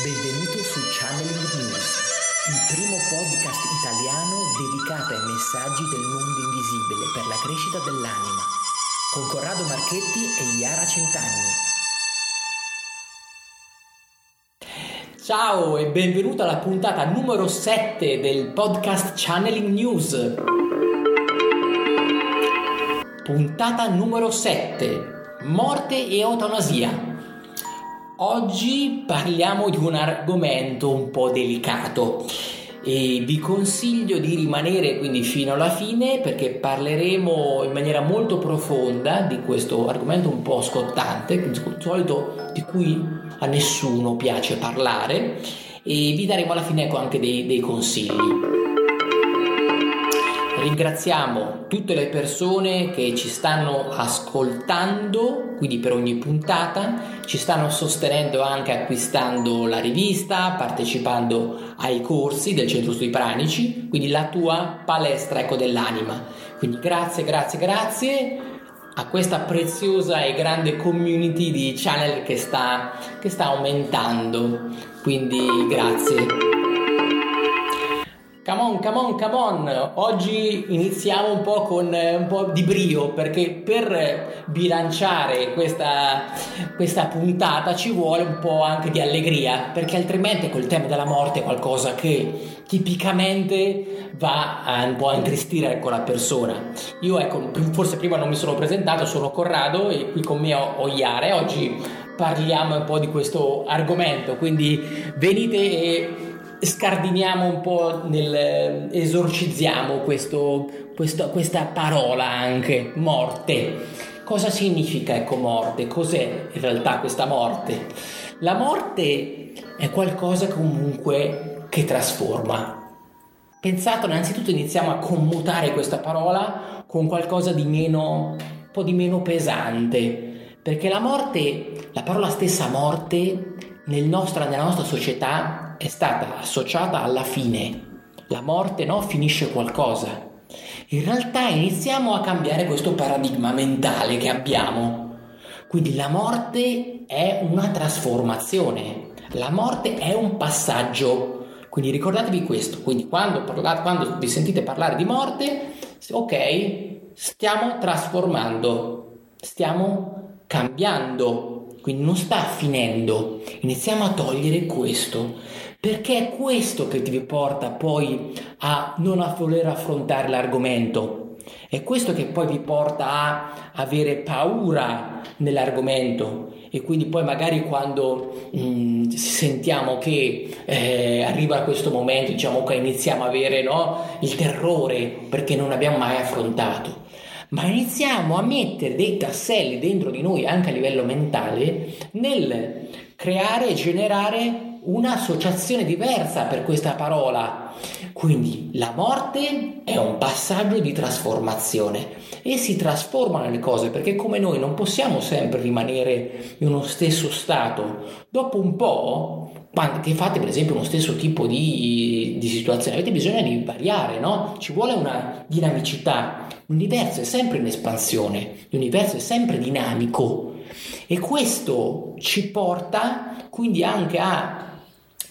Benvenuto su Channeling News, il primo podcast italiano dedicato ai messaggi del mondo invisibile per la crescita dell'anima, con Corrado Marchetti e Iara Centanni. Ciao e benvenuto alla puntata numero 7 del podcast Channeling News. Puntata numero 7. Morte e eutanasia. Oggi parliamo di un argomento un po' delicato e vi consiglio di rimanere quindi fino alla fine perché parleremo in maniera molto profonda di questo argomento un po' scottante, di solito di cui a nessuno piace parlare e vi daremo alla fine ecco anche dei, dei consigli. Ringraziamo tutte le persone che ci stanno ascoltando, quindi per ogni puntata, ci stanno sostenendo anche acquistando la rivista, partecipando ai corsi del Centro Studi Pranici, quindi la tua palestra ecco dell'anima. Quindi grazie, grazie, grazie a questa preziosa e grande community di channel che sta, che sta aumentando. Quindi grazie. Come on, come on, come on! Oggi iniziamo un po' con eh, un po' di brio perché per bilanciare questa, questa puntata ci vuole un po' anche di allegria perché altrimenti col tema della morte è qualcosa che tipicamente va a un po' a intristire ecco, la persona. Io ecco, forse prima non mi sono presentato, sono Corrado e qui con me ho, Iare. Oggi parliamo un po' di questo argomento, quindi venite e scardiniamo un po' nel esorcizziamo questo, questo, questa parola anche morte. Cosa significa ecco morte? Cos'è in realtà questa morte? La morte è qualcosa comunque che trasforma. Pensate innanzitutto iniziamo a commutare questa parola con qualcosa di meno un po' di meno pesante perché la morte la parola stessa morte nel nostra, nella nostra società è stata associata alla fine. La morte no, finisce qualcosa. In realtà iniziamo a cambiare questo paradigma mentale che abbiamo. Quindi la morte è una trasformazione, la morte è un passaggio. Quindi ricordatevi questo, quindi quando, parlate, quando vi sentite parlare di morte, ok, stiamo trasformando, stiamo cambiando, quindi non sta finendo. Iniziamo a togliere questo, perché è questo che ti porta poi a non voler affrontare l'argomento. È questo che poi vi porta a avere paura nell'argomento e quindi poi magari quando mh, mm, sentiamo che eh, arriva questo momento diciamo che iniziamo a avere no, il terrore perché non abbiamo mai affrontato ma iniziamo a mettere dei tasselli dentro di noi anche a livello mentale nel creare e generare un'associazione diversa per questa parola. Quindi la morte è un passaggio di trasformazione e si trasformano le cose perché come noi non possiamo sempre rimanere in uno stesso stato. Dopo un po' che fate per esempio uno stesso tipo di, di situazione, avete bisogno di variare, no? Ci vuole una dinamicità. L'universo è sempre in espansione, l'universo è sempre dinamico e questo ci porta quindi anche a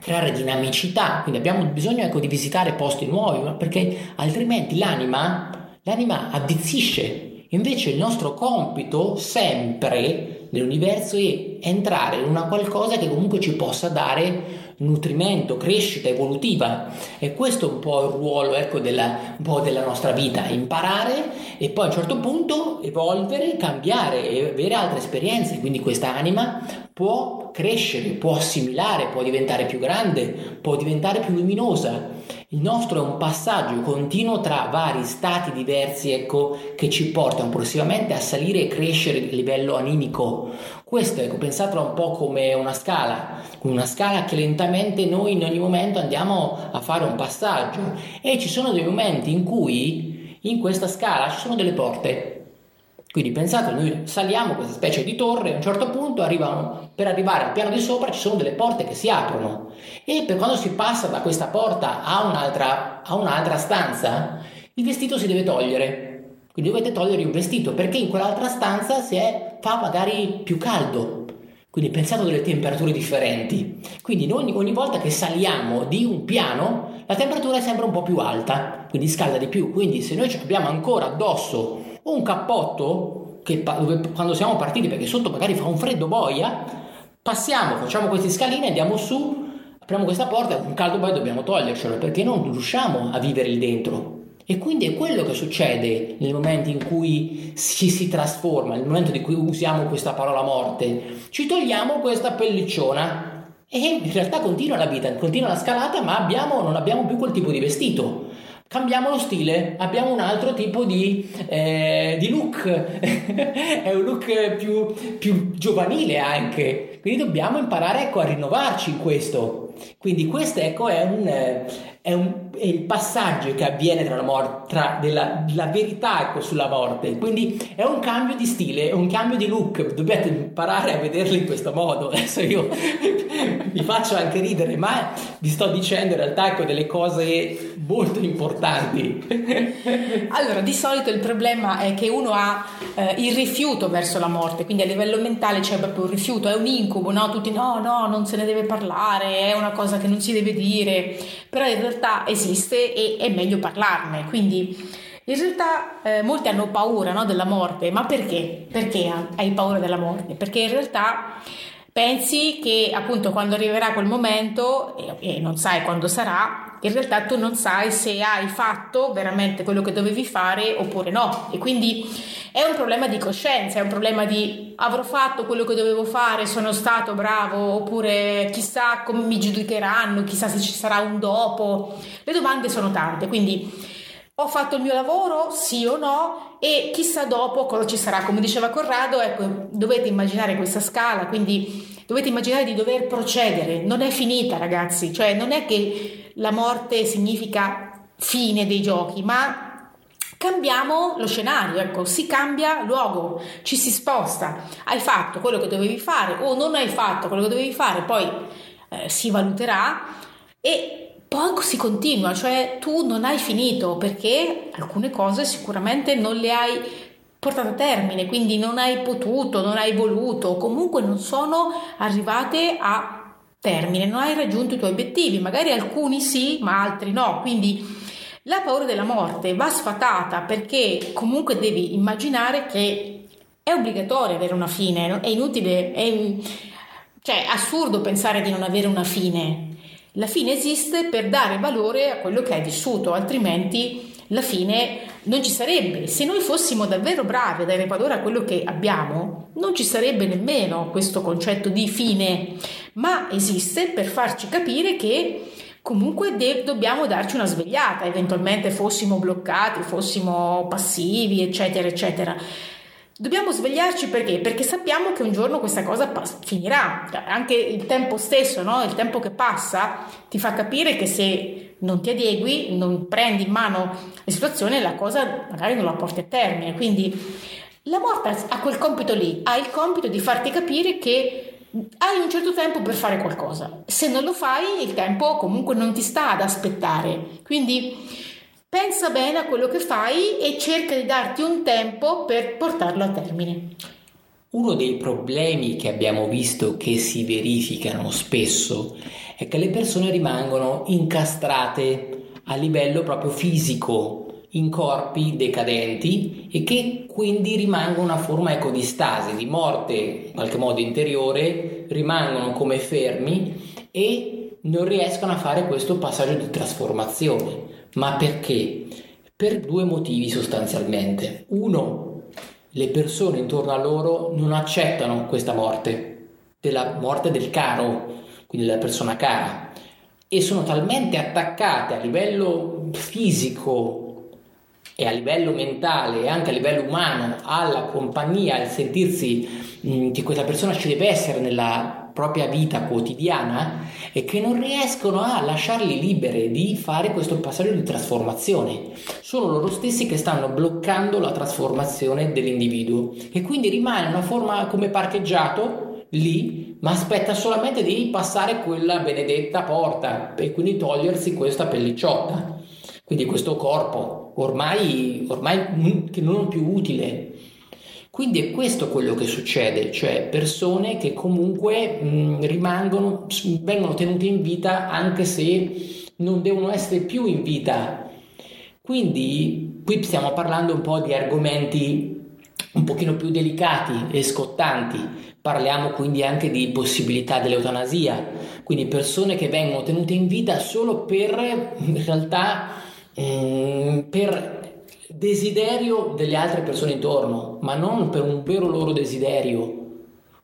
creare dinamicità, quindi abbiamo bisogno ecco, di visitare posti nuovi, perché altrimenti l'anima, l'anima addizzisce. Invece il nostro compito sempre nell'universo è entrare in una qualcosa che comunque ci possa dare nutrimento, crescita evolutiva e questo è un po' il ruolo ecco, della, po della nostra vita, imparare e poi a un certo punto evolvere, cambiare e avere altre esperienze, quindi questa anima può crescere, può assimilare, può diventare più grande, può diventare più luminosa. Il nostro è un passaggio continuo tra vari stati diversi, ecco, che ci portano progressivamente a salire e crescere a livello animico. Questo, ecco, pensatelo un po' come una scala, una scala che lentamente noi in ogni momento andiamo a fare un passaggio. E ci sono dei momenti in cui in questa scala ci sono delle porte. Quindi pensate, noi saliamo questa specie di torre, a un certo punto arrivano, per arrivare al piano di sopra ci sono delle porte che si aprono. E per quando si passa da questa porta a un'altra, a un'altra stanza, il vestito si deve togliere. Quindi dovete togliere il vestito perché in quell'altra stanza si è, fa magari più caldo. Quindi pensate a delle temperature differenti. Quindi ogni, ogni, volta che saliamo di un piano, la temperatura è sempre un po' più alta, quindi scalda di più. Quindi se noi abbiamo ancora addosso un cappotto, che quando siamo partiti, perché sotto magari fa un freddo boia, passiamo, facciamo queste scaline, andiamo su, apriamo questa porta, un caldo boia dobbiamo togliercelo, perché non riusciamo a vivere lì dentro. E quindi è quello che succede nel momento in cui ci si trasforma, nel momento in cui usiamo questa parola morte. Ci togliamo questa pellicciona e in realtà continua la vita, continua la scalata, ma abbiamo, non abbiamo più quel tipo di vestito. Cambiamo lo stile, abbiamo un altro tipo di, eh, di look, è un look più, più, giovanile anche, quindi dobbiamo imparare ecco, a rinnovarci in questo. Quindi questo ecco, è un, è, un, è, il passaggio che avviene tra la, morte, tra della, la verità ecco, sulla morte. Quindi è un cambio di stile, è un cambio di look. Dobbiate imparare a vederlo in questo modo. Adesso io faccio anche ridere, ma vi sto dicendo in realtà ecco, delle cose molto importanti. allora, di solito il problema è che uno ha eh, il rifiuto verso la morte, quindi a livello mentale c'è proprio un rifiuto, è un incubo, no? Tutti no, no, non se ne deve parlare, è una cosa che non si deve dire, però in realtà realtà esiste e è meglio parlarne. Quindi in realtà eh, molti hanno paura no, della morte, ma perché? Perché hai paura della morte? Perché in realtà pensi che appunto quando arriverà quel momento e, e non sai quando sarà, in realtà tu non sai se hai fatto veramente quello che dovevi fare oppure no. E quindi è un problema di coscienza, è un problema di avrò fatto quello che dovevo fare, sono stato bravo, oppure chissà come mi giudicheranno, chissà se ci sarà un dopo. Le domande sono tante, quindi ho fatto il mio lavoro, sì o no, e chissà dopo cosa ci sarà. Come diceva Corrado, ecco, dovete immaginare questa scala, quindi dovete immaginare di dover procedere. Non è finita, ragazzi, cioè non è che la morte significa fine dei giochi, ma cambiamo lo scenario, ecco, si cambia luogo, ci si sposta. Hai fatto quello che dovevi fare o non hai fatto quello che dovevi fare, poi eh, si valuterà e poi si continua, cioè tu non hai finito perché alcune cose sicuramente non le hai portate a termine, quindi non hai potuto, non hai voluto, comunque non sono arrivate a termine, non hai raggiunto i tuoi obiettivi, magari alcuni sì, ma altri no, quindi la paura della morte va sfatata perché comunque devi immaginare che è obbligatorio avere una fine, è inutile, è, cioè assurdo pensare di non avere una fine. La fine esiste per dare valore a quello che hai vissuto, altrimenti la fine non ci sarebbe. Se noi fossimo davvero bravi a dare valore a quello che abbiamo, non ci sarebbe nemmeno questo concetto di fine, ma esiste per farci capire che comunque de- dobbiamo darci una svegliata, eventualmente fossimo bloccati, fossimo passivi, eccetera, eccetera. Dobbiamo svegliarci perché? Perché sappiamo che un giorno questa cosa pass- finirà. Anche il tempo stesso, no? il tempo che passa, ti fa capire che se non ti adegui, non prendi in mano la situazione, la cosa magari non la porti a termine. Quindi la morte ha quel compito lì, ha il compito di farti capire che hai un certo tempo per fare qualcosa. Se non lo fai, il tempo comunque non ti sta ad aspettare. Quindi pensa bene a quello che fai e cerca di darti un tempo per portarlo a termine. Uno dei problemi che abbiamo visto che si verificano spesso è che le persone rimangono incastrate a livello proprio fisico in corpi decadenti e che quindi rimangono una forma di stasi, di morte in qualche modo interiore, rimangono come fermi e non riescono a fare questo passaggio di trasformazione. Ma perché? Per due motivi sostanzialmente. Uno, le persone intorno a loro non accettano questa morte, della morte del caro, quindi della persona cara, e sono talmente attaccate a livello fisico e a livello mentale e anche a livello umano alla compagnia, al sentirsi mh, che questa persona ci deve essere nella propria vita quotidiana e che non riescono a lasciarli libere di fare questo passaggio di trasformazione. Sono loro stessi che stanno bloccando la trasformazione dell'individuo e quindi rimane una forma come parcheggiato lì, ma aspetta solamente di passare quella benedetta porta e quindi togliersi questa pellicciotta, quindi questo corpo ormai, ormai non più utile. Quindi è questo quello che succede, cioè persone che comunque mh, rimangono, vengono tenute in vita anche se non devono essere più in vita. Quindi qui stiamo parlando un po' di argomenti un pochino più delicati e scottanti. Parliamo quindi anche di possibilità dell'eutanasia, quindi persone che vengono tenute in vita solo per in realtà mh, per desiderio delle altre persone intorno, ma non per un vero loro desiderio.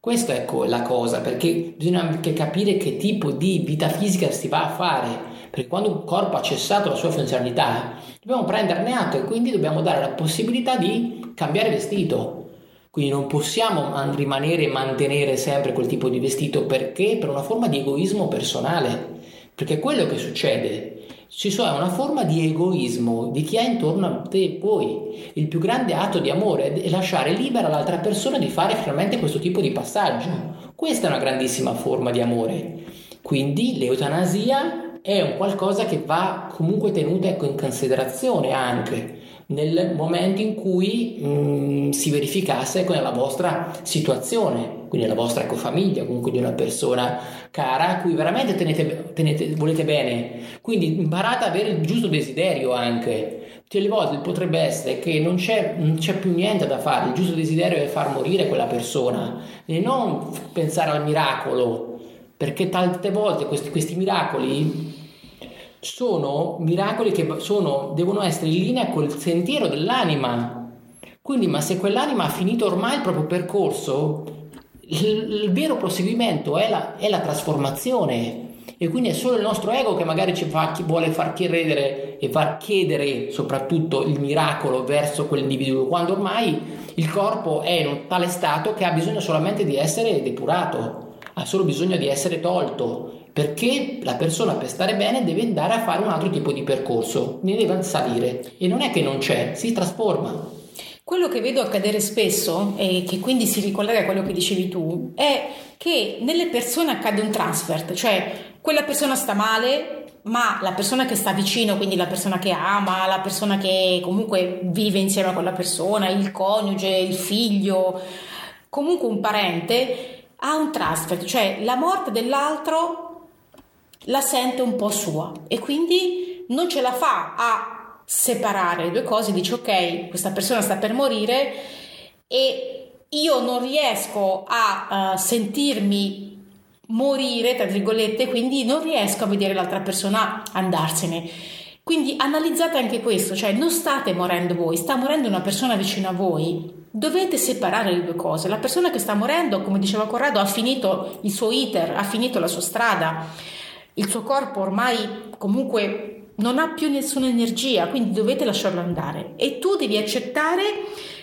Questa è ecco la cosa, perché bisogna anche capire che tipo di vita fisica si va a fare, perché quando un corpo ha cessato la sua funzionalità, dobbiamo prenderne atto e quindi dobbiamo dare la possibilità di cambiare vestito. Quindi non possiamo rimanere e mantenere sempre quel tipo di vestito perché per una forma di egoismo personale, perché è quello che succede ci sono una forma di egoismo di chi ha intorno a te poi. Il più grande atto di amore è lasciare libera l'altra persona di fare finalmente questo tipo di passaggio. Questa è una grandissima forma di amore. Quindi l'eutanasia è un qualcosa che va comunque tenuta ecco, in considerazione anche nel momento in cui mh, mm, si verificasse ecco, nella vostra situazione, quindi nella vostra ecofamiglia, comunque di una persona cara a cui veramente tenete, tenete, volete bene. Quindi imparate ad avere il giusto desiderio anche. Tutte volte potrebbe essere che non c'è, non c'è più niente da fare, il giusto desiderio è far morire quella persona e non pensare al miracolo, perché tante volte questi, questi miracoli sono miracoli che sono, devono essere in linea col sentiero dell'anima. Quindi, ma se quell'anima ha finito ormai il proprio percorso, il, il vero proseguimento è la, è la, trasformazione. E quindi è solo il nostro ego che magari ci fa, vuole far credere e far chiedere soprattutto il miracolo verso quell'individuo, quando ormai il corpo è in un tale stato che ha bisogno solamente di essere depurato, ha solo bisogno di essere tolto perché la persona per stare bene deve andare a fare un altro tipo di percorso, ne deve salire e non è che non c'è, si trasforma. Quello che vedo accadere spesso e che quindi si ricollega a quello che dicevi tu è che nelle persone accade un transfert, cioè quella persona sta male, ma la persona che sta vicino, quindi la persona che ama, la persona che comunque vive insieme a quella persona, il coniuge, il figlio, comunque un parente, ha un transfert, cioè la morte dell'altro la sente un po' sua e quindi non ce la fa a separare le due cose, dice ok, questa persona sta per morire e io non riesco a uh, sentirmi morire, tra virgolette, quindi non riesco a vedere l'altra persona andarsene. Quindi analizzate anche questo, cioè non state morendo voi, sta morendo una persona vicino a voi. Dovete separare le due cose. La persona che sta morendo, come diceva Corrado, ha finito il suo iter, ha finito la sua strada il suo corpo ormai comunque non ha più nessuna energia, quindi dovete lasciarlo andare e tu devi accettare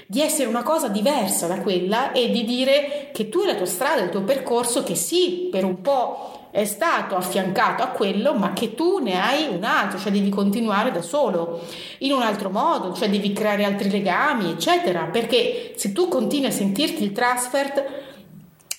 di essere una cosa diversa da quella e di dire che tu e la tua strada, il tuo percorso, che sì, per un po' è stato affiancato a quello, ma che tu ne hai un altro, cioè devi continuare da solo, in un altro modo, cioè devi creare altri legami, eccetera, perché se tu continui a sentirti il transfert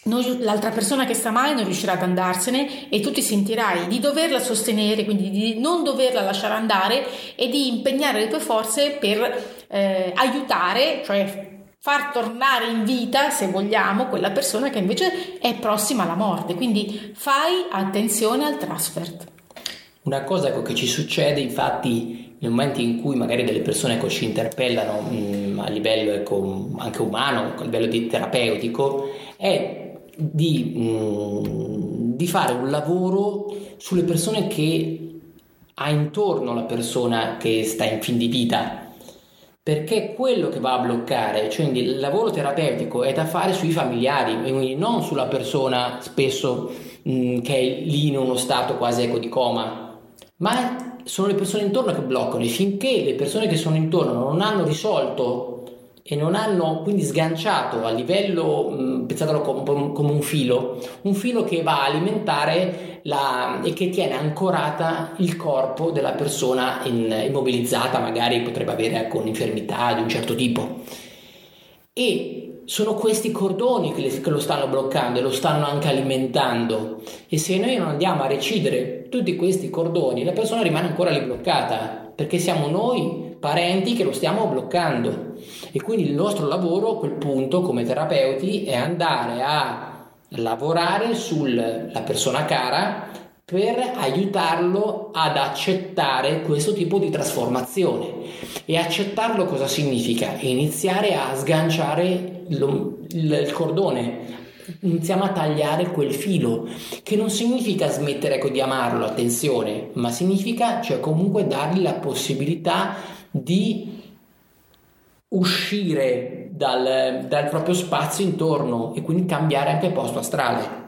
non, l'altra persona che sta male non riuscirà ad andarsene e tu ti sentirai di doverla sostenere, quindi di non doverla lasciare andare e di impegnare le tue forze per eh, aiutare, cioè far tornare in vita, se vogliamo, quella persona che invece è prossima alla morte. Quindi fai attenzione al transfert. Una cosa ecco, che ci succede, infatti, nel momento in cui magari delle persone ecco, ci interpellano mh, mm, a livello ecco, anche umano, a livello di terapeutico, è di, mh, mm, di fare un lavoro sulle persone che ha intorno la persona che sta in fin di vita perché è quello che va a bloccare, cioè il lavoro terapeutico è da fare sui familiari, quindi non sulla persona spesso mh, mm, che è lì in uno stato quasi eco di coma, ma sono le persone intorno che bloccano e finché le persone che sono intorno non hanno risolto e non hanno quindi sganciato a livello, pensatelo come, un filo, un filo che va a alimentare la, e che tiene ancorata il corpo della persona in, immobilizzata, magari potrebbe avere ecco, un'infermità di un certo tipo. E sono questi cordoni che, le, che lo stanno bloccando e lo stanno anche alimentando. E se noi non andiamo a recidere tutti questi cordoni, la persona rimane ancora lì bloccata, perché siamo noi parenti che lo stiamo bloccando e quindi il nostro lavoro a quel punto come terapeuti è andare a lavorare sulla persona cara per aiutarlo ad accettare questo tipo di trasformazione. E accettarlo cosa significa? Iniziare a sganciare lo, il, cordone, iniziamo a tagliare quel filo, che non significa smettere ecco, di amarlo, attenzione, ma significa cioè, comunque dargli la possibilità di uscire dal, dal proprio spazio intorno e quindi cambiare anche posto astrale.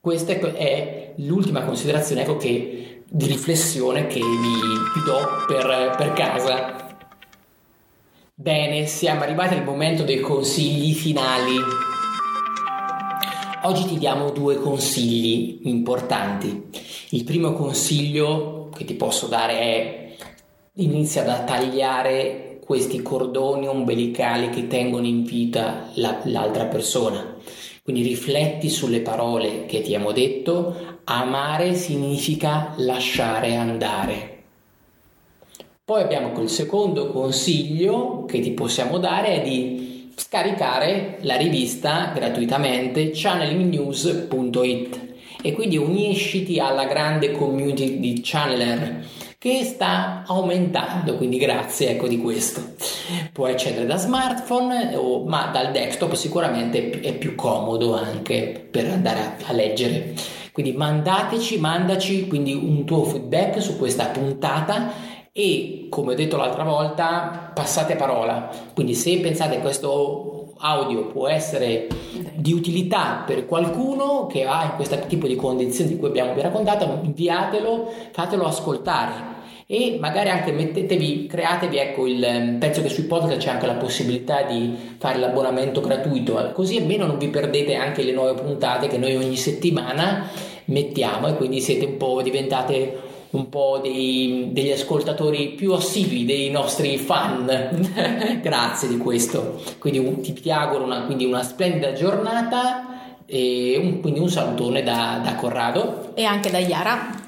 Questa è l'ultima considerazione ecco, che, di riflessione che vi, vi do per, per casa. Bene, siamo arrivati al momento dei consigli finali. Oggi ti diamo due consigli importanti. Il primo consiglio che ti posso dare è inizia da tagliare questi cordoni ombelicali che tengono in vita la, l'altra persona. Quindi rifletti sulle parole che ti abbiamo detto. Amare significa lasciare andare. Poi abbiamo quel secondo consiglio che ti possiamo dare è di scaricare la rivista gratuitamente channelingnews.it e quindi unisciti alla grande community di channeler che sta aumentando, quindi grazie ecco di questo. Puoi accedere da smartphone, o, ma dal desktop sicuramente è più comodo anche per andare a, a leggere. Quindi mandateci, mandaci quindi un tuo feedback su questa puntata e come ho detto l'altra volta passate parola. Quindi se pensate questo audio può essere di utilità per qualcuno che ha questo tipo di condizioni di cui abbiamo raccontato, inviatelo, fatelo ascoltare e magari anche mettetevi, createvi ecco il ehm, penso che sui podcast c'è anche la possibilità di fare l'abbonamento gratuito, così almeno non vi perdete anche le nuove puntate che noi ogni settimana mettiamo e quindi siete un po' diventate un po' dei, degli ascoltatori più assidui dei nostri fan. Grazie di questo. Quindi un, ti, ti auguro una, una splendida giornata e un, quindi un salutone da, da Corrado e anche da Iara.